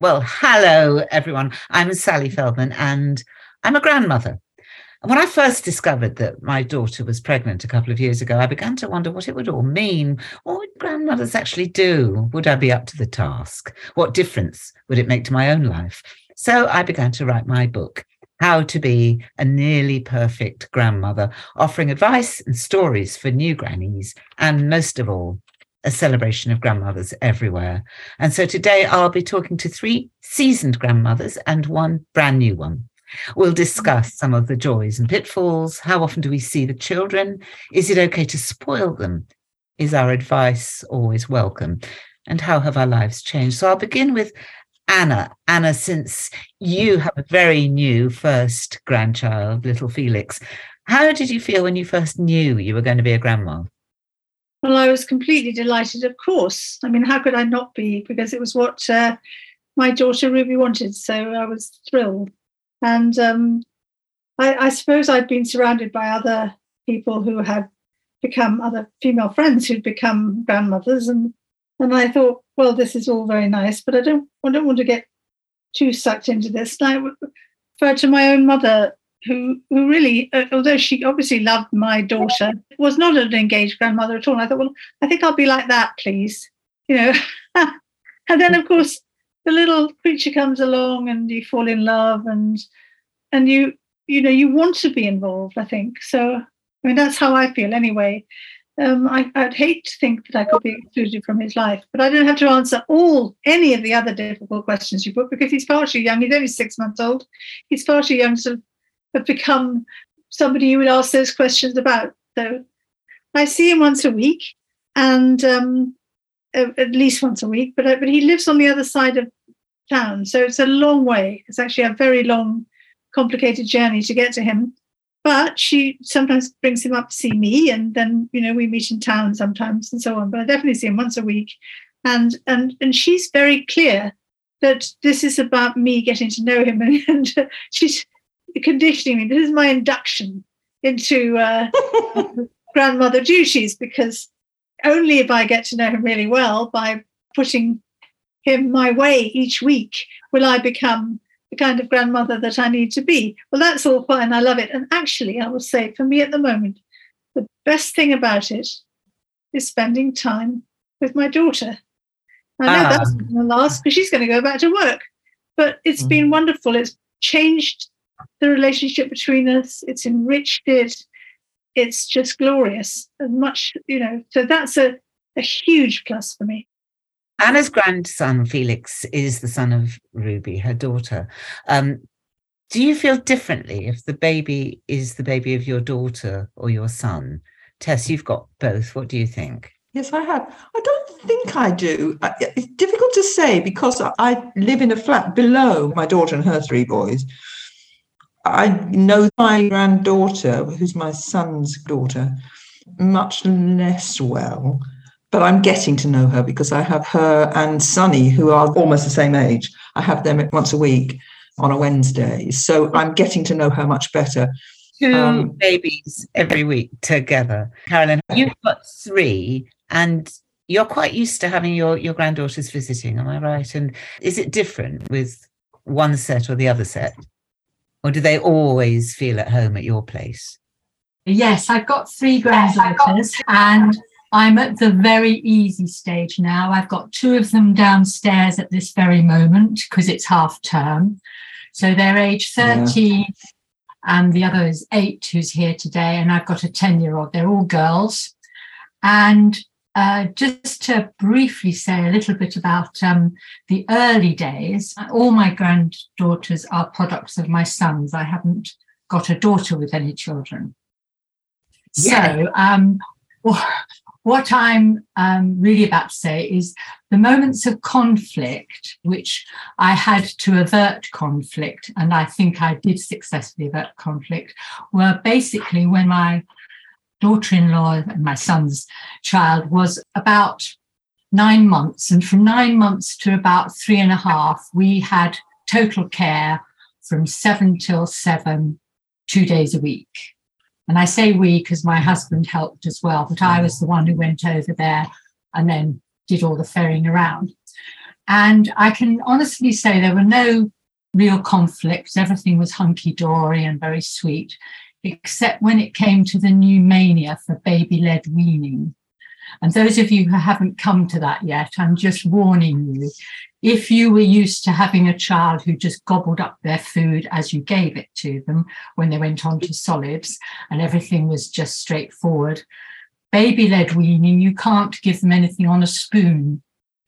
Well, hello, everyone. I'm Sally Feldman and I'm a grandmother. And when I first discovered that my daughter was pregnant a couple of years ago, I began to wonder what it would all mean. What would grandmothers actually do? Would I be up to the task? What difference would it make to my own life? So I began to write my book, How to Be a Nearly Perfect Grandmother, offering advice and stories for new grannies, and most of all, a celebration of grandmothers everywhere. And so today I'll be talking to three seasoned grandmothers and one brand new one. We'll discuss some of the joys and pitfalls. How often do we see the children? Is it okay to spoil them? Is our advice always welcome? And how have our lives changed? So I'll begin with Anna. Anna, since you have a very new first grandchild, little Felix, how did you feel when you first knew you were going to be a grandma? Well, I was completely delighted, of course. I mean, how could I not be? Because it was what uh, my daughter Ruby wanted. So I was thrilled. And um, I, I, suppose I'd been surrounded by other people who had become other female friends who'd become grandmothers. And, and I thought, well, this is all very nice, but I don't, I don't want to get too sucked into this. And I referred to my own mother who who really, uh, although she obviously loved my daughter, was not an engaged grandmother at all. And I thought, well, I think I'll be like that, please, you know. and then, of course, the little creature comes along, and you fall in love, and and you you know you want to be involved. I think so. I mean, that's how I feel anyway. Um, I, would hate to think that I could be excluded from his life, but I don't have to answer all any of the other difficult questions you put because he's far too young. He's only six months old. He's far too young to have become somebody you would ask those questions about. So I see him once a week, and um, at least once a week. But uh, but he lives on the other side of town, so it's a long way. It's actually a very long, complicated journey to get to him. But she sometimes brings him up to see me, and then you know we meet in town sometimes and so on. But I definitely see him once a week, and and and she's very clear that this is about me getting to know him, and, and she's conditioning me. This is my induction into uh, grandmother duties because only if I get to know him really well by putting him my way each week will I become the kind of grandmother that I need to be. Well, that's all fine. I love it. And actually, I will say for me at the moment, the best thing about it is spending time with my daughter. I know um, that's going to last because she's going to go back to work. But it's mm-hmm. been wonderful. It's changed the relationship between us. It's enriched it. It's just glorious and much, you know. So that's a, a huge plus for me. Anna's grandson, Felix, is the son of Ruby, her daughter. Um, do you feel differently if the baby is the baby of your daughter or your son? Tess, you've got both. What do you think? Yes, I have. I don't think I do. It's difficult to say because I live in a flat below my daughter and her three boys. I know my granddaughter, who's my son's daughter, much less well, but I'm getting to know her because I have her and Sonny, who are almost the same age. I have them once a week on a Wednesday. So I'm getting to know her much better. Two um, babies every week together. Carolyn, you've got three and you're quite used to having your, your granddaughters visiting, am I right? And is it different with one set or the other set? Or do they always feel at home at your place? Yes, I've got three granddaughters and I'm at the very easy stage now. I've got two of them downstairs at this very moment because it's half term. So they're age 13 yeah. and the other is eight who's here today. And I've got a 10 year old. They're all girls. And uh, just to briefly say a little bit about um, the early days, all my granddaughters are products of my sons. I haven't got a daughter with any children. Yeah. So, um, what I'm um, really about to say is the moments of conflict, which I had to avert conflict, and I think I did successfully avert conflict, were basically when my daughter in law and my son's child was about nine months. And from nine months to about three and a half, we had total care from seven till seven, two days a week. And I say we because my husband helped as well, but I was the one who went over there and then did all the ferrying around. And I can honestly say there were no real conflicts. Everything was hunky dory and very sweet, except when it came to the new mania for baby led weaning. And those of you who haven't come to that yet, I'm just warning you. If you were used to having a child who just gobbled up their food as you gave it to them when they went on to solids and everything was just straightforward, baby led weaning, you can't give them anything on a spoon.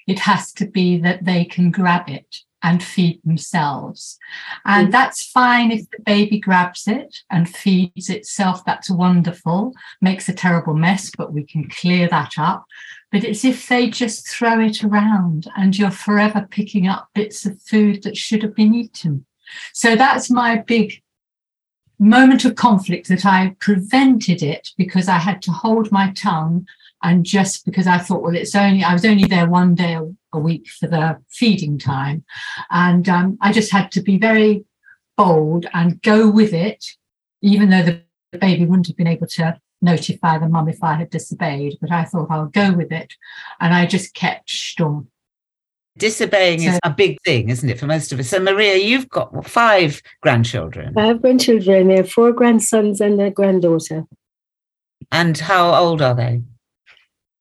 It has to be that they can grab it and feed themselves. And mm. that's fine if the baby grabs it and feeds itself. That's wonderful. Makes a terrible mess, but we can clear that up. But it's if they just throw it around and you're forever picking up bits of food that should have been eaten. So that's my big moment of conflict that I prevented it because I had to hold my tongue and just because I thought, well, it's only I was only there one day a, a week for the feeding time, and um, I just had to be very bold and go with it, even though the baby wouldn't have been able to notify the mum if I had disobeyed. But I thought I'll go with it, and I just kept stum. Disobeying so, is a big thing, isn't it, for most of us? So, Maria, you've got five grandchildren. Five grandchildren. They have four grandsons and a granddaughter. And how old are they?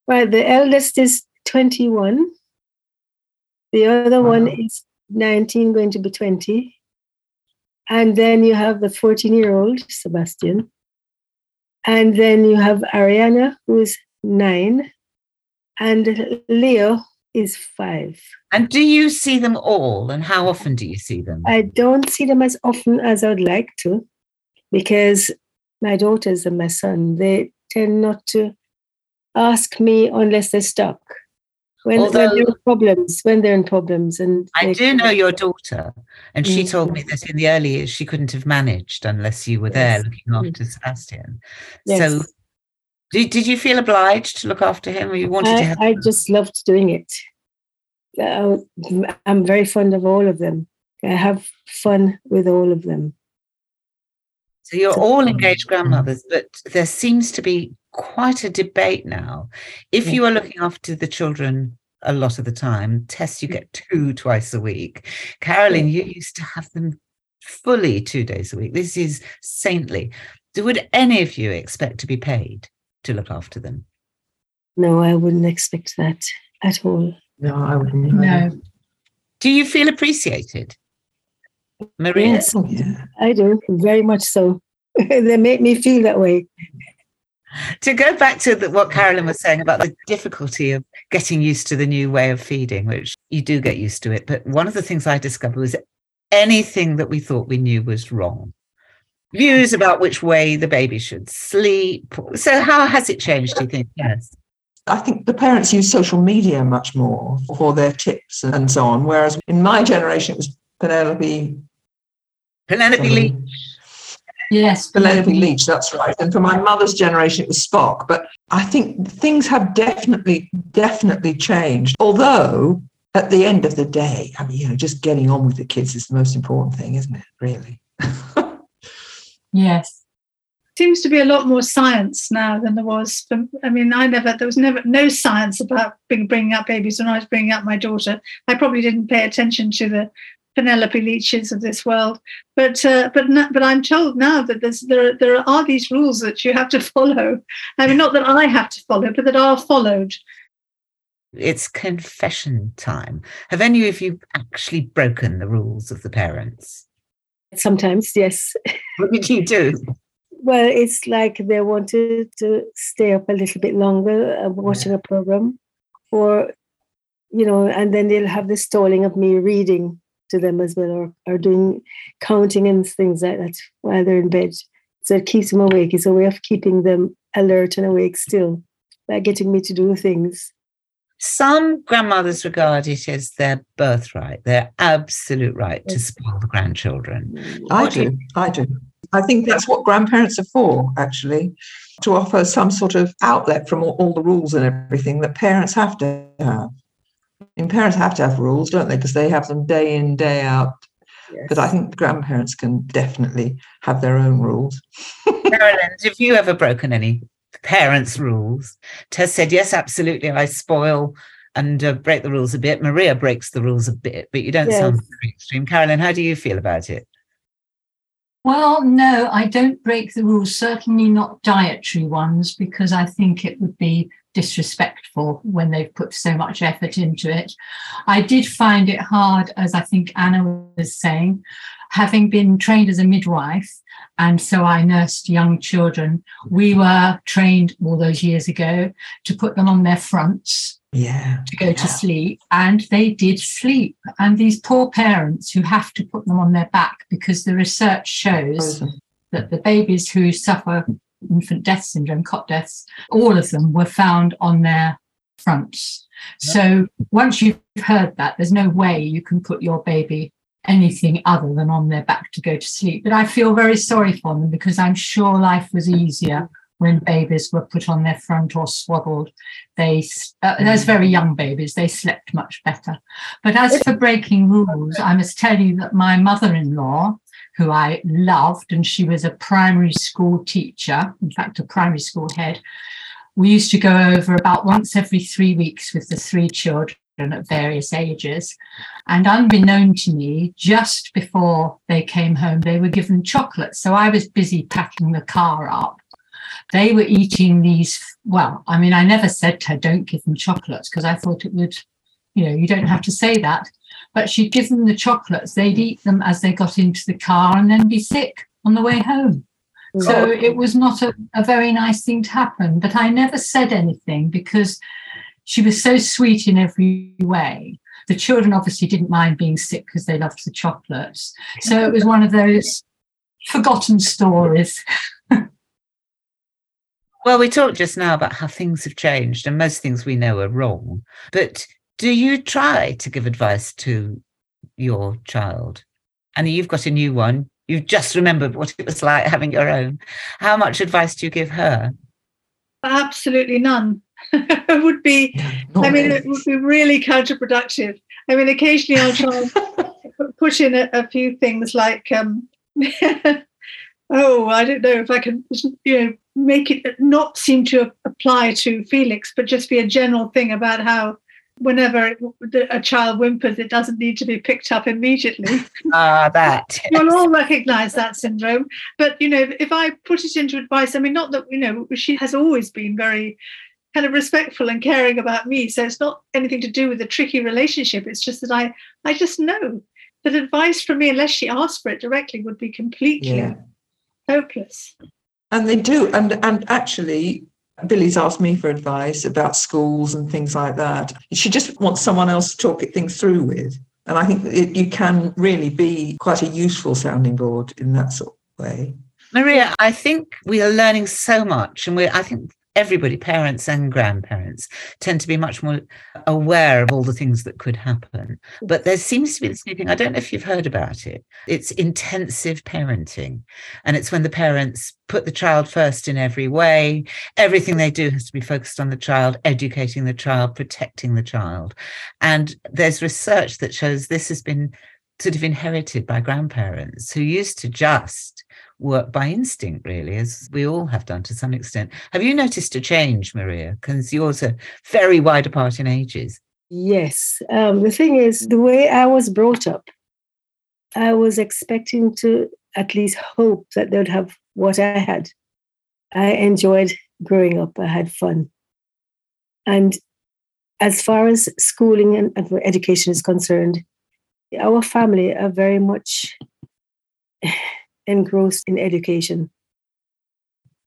Well, the eldest is 21. The other wow. one is 19, going to be 20. And then you have the 14 year old, Sebastian. And then you have Ariana, who is nine. And Leo is five. And do you see them all? And how often do you see them? I don't see them as often as I would like to because my daughters and my son, they tend not to ask me unless they're stuck. When, Although, when they're in problems, when they're in problems, and I do know your daughter, and she mm. told me that in the early years she couldn't have managed unless you were there looking mm. after Sebastian. Yes. So, did, did you feel obliged to look after him, or you wanted I, to? Have I just loved doing it. Uh, I'm very fond of all of them. I have fun with all of them. So you're all engaged grandmothers, but there seems to be quite a debate now. If you are looking after the children a lot of the time, Tess, you mm. get two twice a week. Carolyn, you used to have them fully two days a week. This is saintly. Would any of you expect to be paid to look after them? No, I wouldn't expect that at all. No, I wouldn't. No. Do you feel appreciated? Maria? Yes, yeah. I do, very much so. they make me feel that way to go back to the, what Carolyn was saying about the difficulty of getting used to the new way of feeding, which you do get used to it. But one of the things I discovered was anything that we thought we knew was wrong. Views about which way the baby should sleep. So, how has it changed, do you think? Yes. I think the parents use social media much more for their tips and so on. Whereas in my generation, it was Penelope. Penelope Leach Yes. Penelope Leach, that's right. And for my mother's generation, it was Spock. But I think things have definitely, definitely changed. Although at the end of the day, I mean, you know, just getting on with the kids is the most important thing, isn't it? Really. yes. Seems to be a lot more science now than there was. I mean, I never, there was never no science about bringing up babies when I was bringing up my daughter. I probably didn't pay attention to the Penelope Leaches of this world. But uh, but but I'm told now that there's there there are these rules that you have to follow. I mean, not that I have to follow, but that are followed. It's confession time. Have any of you actually broken the rules of the parents? Sometimes, yes. What did you do? Well, it's like they wanted to stay up a little bit longer uh, watching yeah. a program, or you know, and then they'll have the stalling of me reading to them as well, or, or doing counting and things like that while they're in bed. So it keeps them awake. It's a way of keeping them alert and awake still by getting me to do things. Some grandmothers regard it as their birthright, their absolute right to spoil the grandchildren. Mm. I do. I do. I think that's what grandparents are for, actually, to offer some sort of outlet from all, all the rules and everything that parents have to have. And parents have to have rules, don't they? Because they have them day in, day out. Yes. But I think grandparents can definitely have their own rules. Carolyn, have you ever broken any parents' rules? Tess said, yes, absolutely. I spoil and uh, break the rules a bit. Maria breaks the rules a bit, but you don't Yes. sound very extreme. Carolyn, how do you feel about it? Well, no, I don't break the rules, certainly not dietary ones, because I think it would be disrespectful when they've put so much effort into it. I did find it hard, as I think Anna was saying, having been trained as a midwife, and so I nursed young children. We were trained all those years ago to put them on their fronts Yeah. to go to sleep and they did sleep and these poor parents who have to put them on their back because the research shows that the babies who suffer infant death syndrome cot deaths all of them were found on their fronts. So once you've heard that there's no way you can put your baby anything other than on their back to go to sleep. But i feel very sorry for them because i'm sure life was easier when babies were put on their front or swaddled. They uh, those very young babies they slept much better. But as for breaking rules i must tell you that my mother-in-law who i loved and she was a primary school teacher in fact a primary school head. We used to go over about once every three weeks with the three children at various ages. And unbeknown to me just before they came home they were given chocolates so i was busy packing the car up. They were eating these well i mean i never said to her don't give them chocolates because i thought it would you know you don't have to say that but she'd give them the chocolates. They'd eat them as they got into the car and then be sick on the way home. So it was not a, a very nice thing to happen. But i never said anything because she was so sweet in every way. The children obviously didn't mind being sick because they loved the chocolates. So it was one of those forgotten stories. Well, we talked just now about how things have changed and most things we know are wrong. But do you try to give advice to your child? Annie, you've got a new one. You've just remembered what it was like having your own. How much advice do you give her? Absolutely none. it would be Not I mean, really. it would be really counterproductive. I mean, occasionally I'll try and pu- push in a, a few things like, um, oh, I don't know if I can, you know, make it not seem to apply to Felix, but just be a general thing about how whenever a child whimpers, it doesn't need to be picked up immediately. Ah, that. You'll all recognize that syndrome. But, you know, if I put it into advice, I mean, not that, you know, she has always been very kind of respectful and caring about me. So it's not anything to do with a tricky relationship. It's just that I, I just know that advice from me, unless she asked for it directly, would be completely Yeah. hopeless. And they do. And and actually, Billy's asked me for advice about schools and things like that. She just wants someone else to talk it things through with. And I think it, you can really be quite a useful sounding board in that sort of way. Maria, I think we are learning so much, and we I think everybody, parents and grandparents, tend to be much more aware of all the things that could happen. But there seems to be this new thing. I don't know if you've heard about it. It's intensive parenting. And it's when the parents put the child first in every way. Everything they do has to be focused on the child, educating the child, protecting the child. And there's research that shows this has been sort of inherited by grandparents who used to just work by instinct, really, as we all have done to some extent. Have you noticed a change, Maria? Because yours are very wide apart in ages. Yes. Um, the thing is, the way I was brought up, I was expecting to at least hope that they'd have what I had. I enjoyed growing up, I had fun. And as far as schooling and, and education is concerned, our family are very much engrossed in education.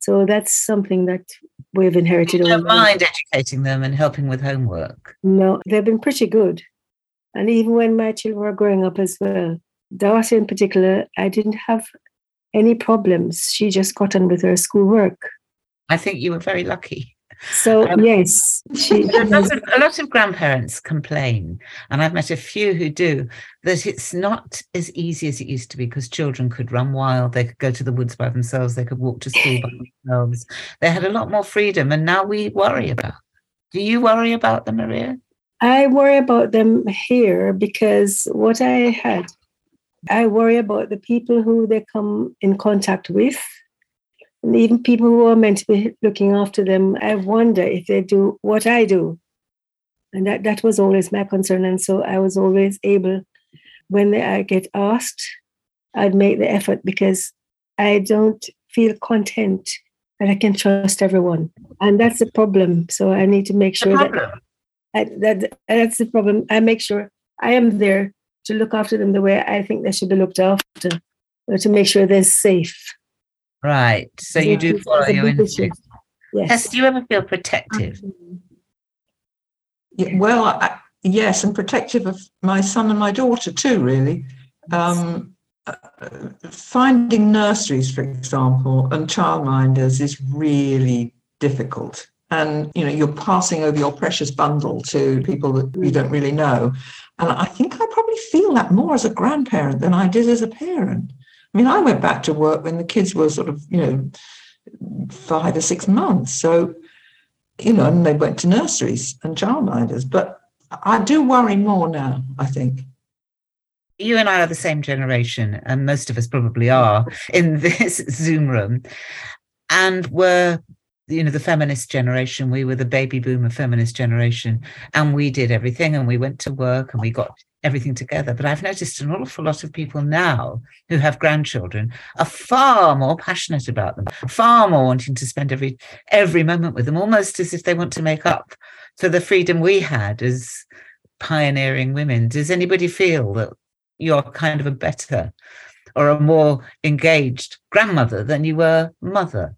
So that's something that we've inherited You don't mind educating them and helping with homework. No, they've been pretty good. And even when my children were growing up as well, Darcy in particular, I didn't have any problems. She just got on with her schoolwork. I think you were very lucky. So Um, yes, she A lot, of, a lot of grandparents complain, and I've met a few who do, that it's not as easy as it used to be because children could run wild, they could go to the woods by themselves, they could walk to school by themselves. They had a lot more freedom, and now we worry about. Do you worry about them, Maria? I worry about them here because what I had, I worry about the people who they come in contact with, and even people who are meant to be looking after them. I wonder if they do what I do. And that, that was always my concern. And so I was always able, when I get asked, I'd make the effort because I don't feel content that I can trust everyone. And that's the problem. So I need to make sure that, I, that that's the problem. I make sure I am there to look after them the way I think they should be looked after, to make sure they're safe. Right. So you do follow your instinct. Yes. Tess, do you ever feel protective? Yeah, well, I, yes, and protective of my son and my daughter too, really. Um, uh, finding nurseries, for example, and childminders is really difficult. And you know, you're passing over your precious bundle to people that you don't really know. And I think I probably feel that more as a grandparent than I did as a parent. I mean, I went back to work when the kids were sort of, you know, five or six months. So, you know, and they went to nurseries and childminders. But I do worry more now, I think. You and I are the same generation, and most of us probably are in this Zoom room. And we're you know the feminist generation we were the baby boomer feminist generation and we did everything and we went to work and we got everything together but i've noticed an awful lot of people now who have grandchildren are far more passionate about them far more wanting to spend every every moment with them almost as if they want to make up for the freedom we had as pioneering women does anybody feel that you're kind of a better or a more engaged grandmother than you were mother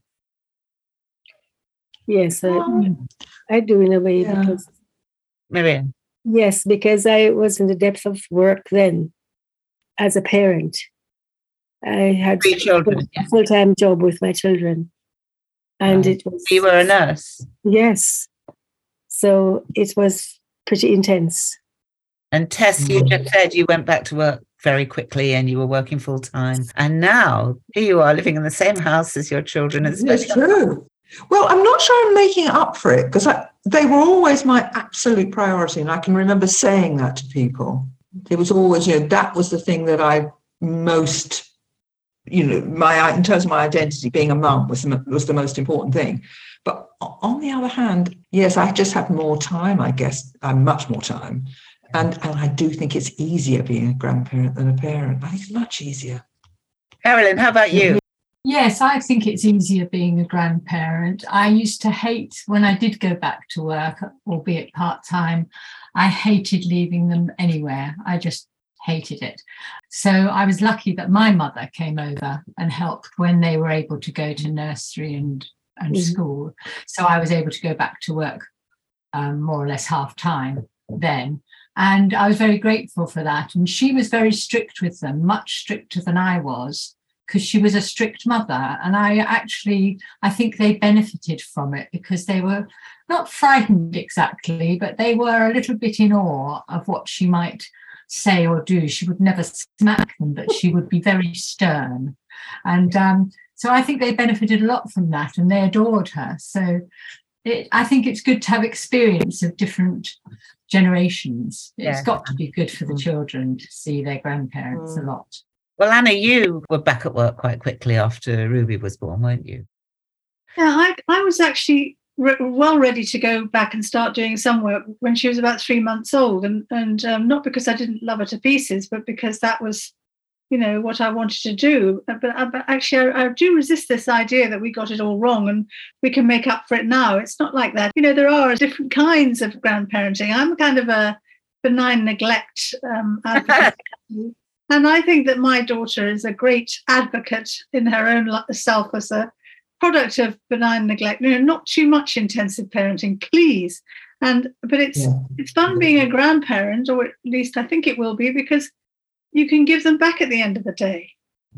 Yes, I, um, I do in a way yeah. because Marianne. Yes, because I was in the depth of work then as a parent. I had Three children, a full time job with my children. And it was You were a nurse. Yes. So it was pretty intense. And Tess, you mm-hmm. just said you went back to work very quickly and you were working full time. And now here you are living in the same house as your children. It's That's true. Well, I'm not sure I'm making up for it because they were always my absolute priority. And I can remember saying that to people. It was always, you know, that was the thing that I most, you know, my in terms of my identity, being a mum was, was the most important thing. But on the other hand, yes, I just have more time, I guess, I'm much more time. And, and I do think it's easier being a grandparent than a parent. I think it's much easier. Carolyn, how about you? Yes, I think it's easier being a grandparent. I used to hate when I did go back to work, albeit part time, I hated leaving them anywhere. I just hated it. So I was lucky that my mother came over and helped when they were able to go to nursery and, and mm-hmm. school. So I was able to go back to work um, more or less half time then. And I was very grateful for that. And she was very strict with them, much stricter than I was because she was a strict mother and i actually i think they benefited from it because they were not frightened exactly but they were a little bit in awe of what she might say or do. She would never smack them but she would be very stern. And um, so i think they benefited a lot from that and they adored her. So it, i think it's good to have experience of different generations. It's got to be good for the children to see their grandparents mm. a lot well, Anna, you were back at work quite quickly after Ruby was born, weren't you? Yeah, I, I was actually re- well ready to go back and start doing some work when she was about three months old, and and um, not because I didn't love her to pieces, but because that was, you know, what I wanted to do. Uh, but, uh, but actually, I, I do resist this idea that we got it all wrong and we can make up for it now. It's not like that. You know, there are different kinds of grandparenting. I'm kind of a benign neglect um, And I think that my daughter is a great advocate in her own self as a product of benign neglect. You know, not too much intensive parenting, please. And but it's yeah. it's fun being a grandparent, or at least I think it will be, because you can give them back at the end of the day.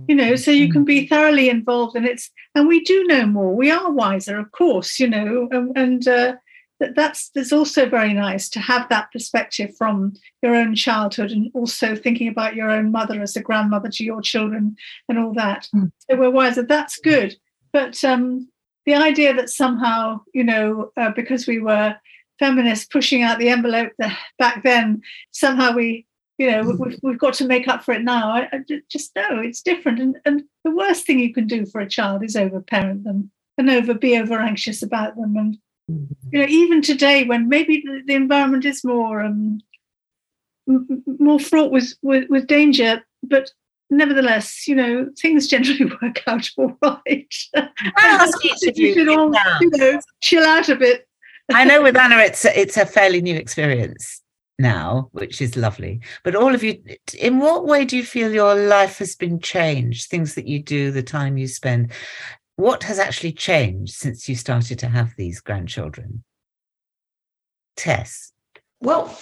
You know, so you can be mm-hmm. thoroughly involved, and it's and we do know more. We are wiser, of course. You know, and, and uh, that that's that's also very nice to have that perspective from your own childhood and also thinking about your own mother as a grandmother to your children and all that. Mm. so we're wiser. That's good. But um, the idea that somehow you know uh, because we were feminists pushing out the envelope back then somehow we you know mm. we've, we've got to make up for it now. I, I just know it's different. And, and the worst thing you can do for a child is overparent them and over be over anxious about them and You know, even today, when maybe the, the environment is more um, m- m- more fraught with, with with danger, but nevertheless, you know, things generally work out all right. I'll ask each of you should all, now. you know, chill out a bit. I know with Anna, it's a, it's a fairly new experience now, which is lovely. But all of you, in what way do you feel your life has been changed? Things that you do, the time you spend. What has actually changed since you started to have these grandchildren? Tess. Well,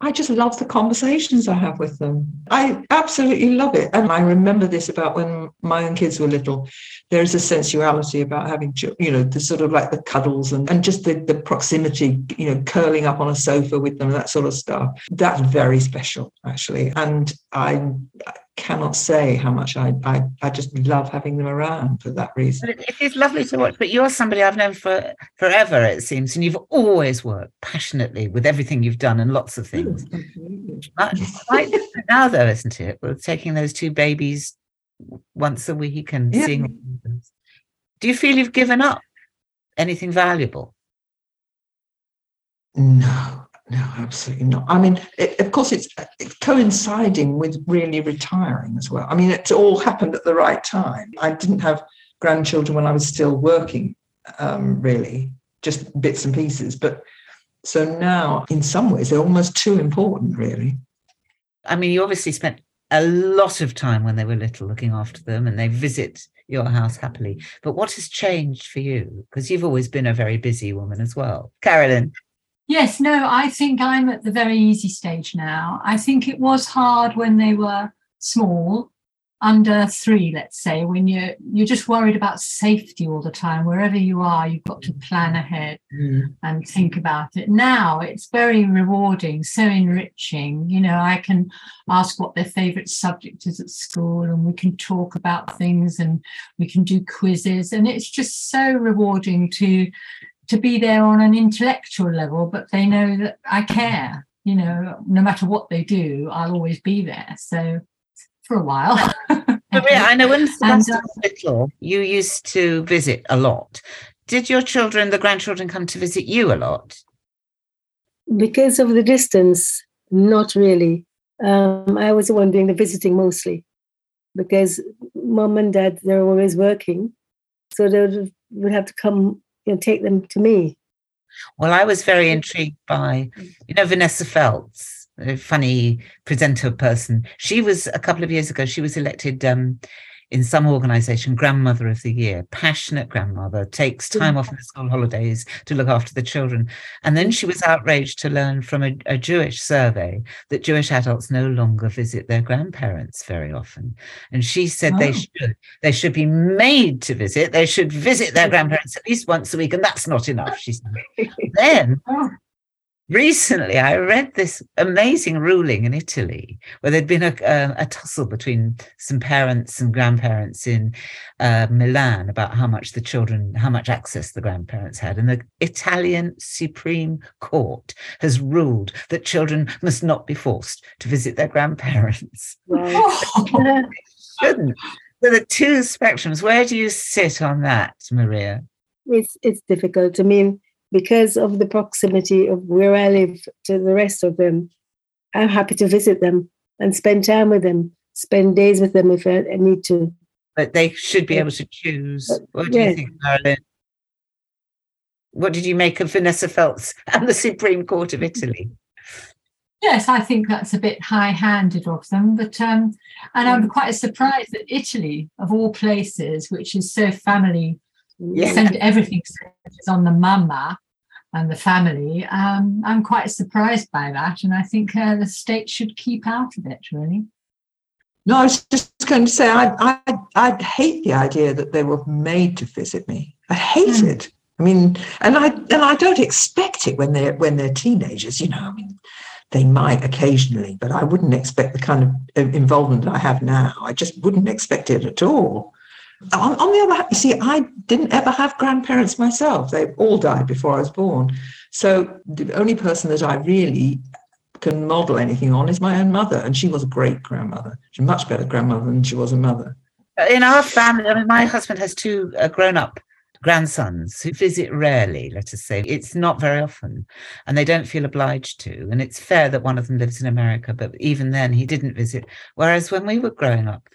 I just love the conversations I have with them. I absolutely love it. And I remember this about when my own kids were little. There's a sensuality about having, you know, the sort of like the cuddles and, and just the, the proximity, you know, curling up on a sofa with them, that sort of stuff. That's very special, actually. And I cannot say how much I, I, I just love having them around for that reason. But it, is lovely to watch. But you're somebody I've known for forever, it seems, and you've always worked passionately with everything you've done and lots of things. Uh, Quite different now, though, isn't it? With taking those two babies once a week and Yeah. seeing. Do you feel you've given up anything valuable? No, no, absolutely not. I mean, it, of course, it's, it's coinciding with really retiring as well. I mean, it's all happened at the right time. I didn't have grandchildren when I was still working, um, really, just bits and pieces. But so now, in some ways, they're almost too important, really. I mean, you obviously spent a lot of time when they were little looking after them, and they visit your house happily. But what has changed for you? Because you've always been a very busy woman as well, Carolyn. Yes, no, I think I'm at the very easy stage now. I think it was hard when they were small, under three, let's say, when you're you're just worried about safety all the time. Wherever you are, you've got to plan ahead mm. and think about it. Now it's very rewarding, so enriching. You know, I can ask what their favorite subject is at school, and we can talk about things and we can do quizzes, and it's just so rewarding to to be there on an intellectual level, but they know that I care. You know, no matter what they do, I'll always be there. So for a while. Maria, I know when And, Sebastian uh, was little, you used to visit a lot. Did your children, the grandchildren, come to visit you a lot? Because of the distance, not really. Um, I was the one doing the visiting mostly because mom and dad, they're always working. So they would, would have to come and take them to me. Well, I was very intrigued by, you know, Vanessa Feltz, a funny presenter person. She was a couple of years ago, she was elected um, in some organization grandmother of the year, passionate grandmother, takes mm. time off in the school holidays to look after the children. And then she was outraged to learn from a, a Jewish survey that Jewish adults no longer visit their grandparents very often. And she said they Oh. should. They should be made to visit. They should visit their grandparents at least once a week, and that's not enough, she said. then Oh. Recently I read this amazing ruling in Italy where there'd been a, a, a tussle between some parents and grandparents in uh, Milan about how much the children, how much access the grandparents had. And the Italian Supreme Court has ruled that children must not be forced to visit their grandparents. Oh. Shouldn't. So the two spectrums, where do you sit on that, Maria? it's it's difficult. I mean, because of the proximity of where I live to the rest of them, I'm happy to visit them and spend time with them, spend days with them if I, I need to. But they should be able to choose. What do yeah. you think, Marilyn? What did you make of Vanessa Feltz and the Supreme Court of Italy? Yes, I think that's a bit high-handed of them, but um, and I'm quite surprised that Italy, of all places, which is so family Yeah. centered, everything centers on the mama and the family. Um, I'm quite surprised by that, and I think uh, the state should keep out of it. Really, No, I was just going to say, I, I, I hate the idea that they were made to visit me. I hate Mm. it. I mean, and I and I don't expect it when they're when they're teenagers. You know, I mean, they might occasionally, but I wouldn't expect the kind of uh, involvement that I have now. I just wouldn't expect it at all. On, on the other hand, you see, I didn't ever have grandparents myself. They all died before I was born. So the only person that I really can model anything on is my own mother, and she was a great grandmother. She's much better grandmother than she was a mother. In our family, I mean, my husband has two uh, grown up grandsons who visit rarely, let us say. It's not very often, and they don't feel obliged to. And it's fair that one of them lives in America, but even then he didn't visit. Whereas when we were growing up,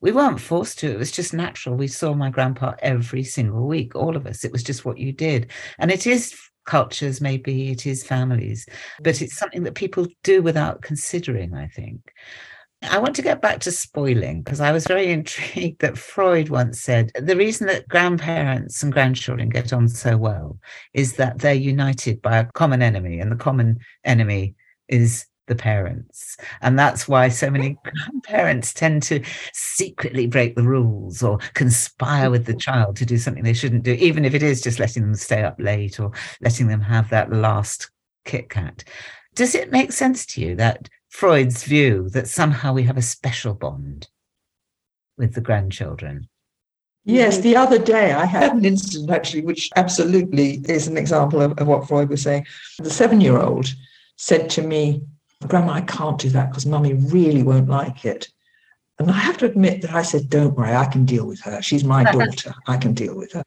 we weren't forced to. It was just natural. We saw my grandpa every single week, all of us. It was just what you did. And it is cultures, maybe it is families, but mm. it's something that people do without considering, I think. I want to get back to spoiling because I was very intrigued that Freud once said the reason that grandparents and grandchildren get on so well is that they're united by a common enemy, and the common enemy is the parents. And that's why so many mm. grandparents tend to secretly break the rules or conspire with the mm. child to do something they shouldn't do, even if it is just letting them stay up late or letting them have that last Kit Kat. Does it make sense to you that Freud's view that somehow we have a special bond with the grandchildren? Yes, mm. the other day I had an incident actually, which absolutely is an example of, of what Freud was saying. The seven year old said to me, Grandma, I can't do that because mummy really won't like it. And I have to admit that I said, Don't worry, I can deal with her. She's my daughter. I can deal with her.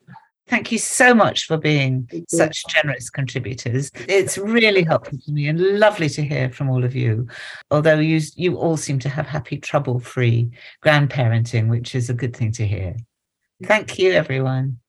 Thank you so much for being such generous contributors. It's really helpful to me and lovely to hear from all of you. Although you you all seem to have happy, trouble-free grandparenting, which is a good thing to hear. Thank you, everyone.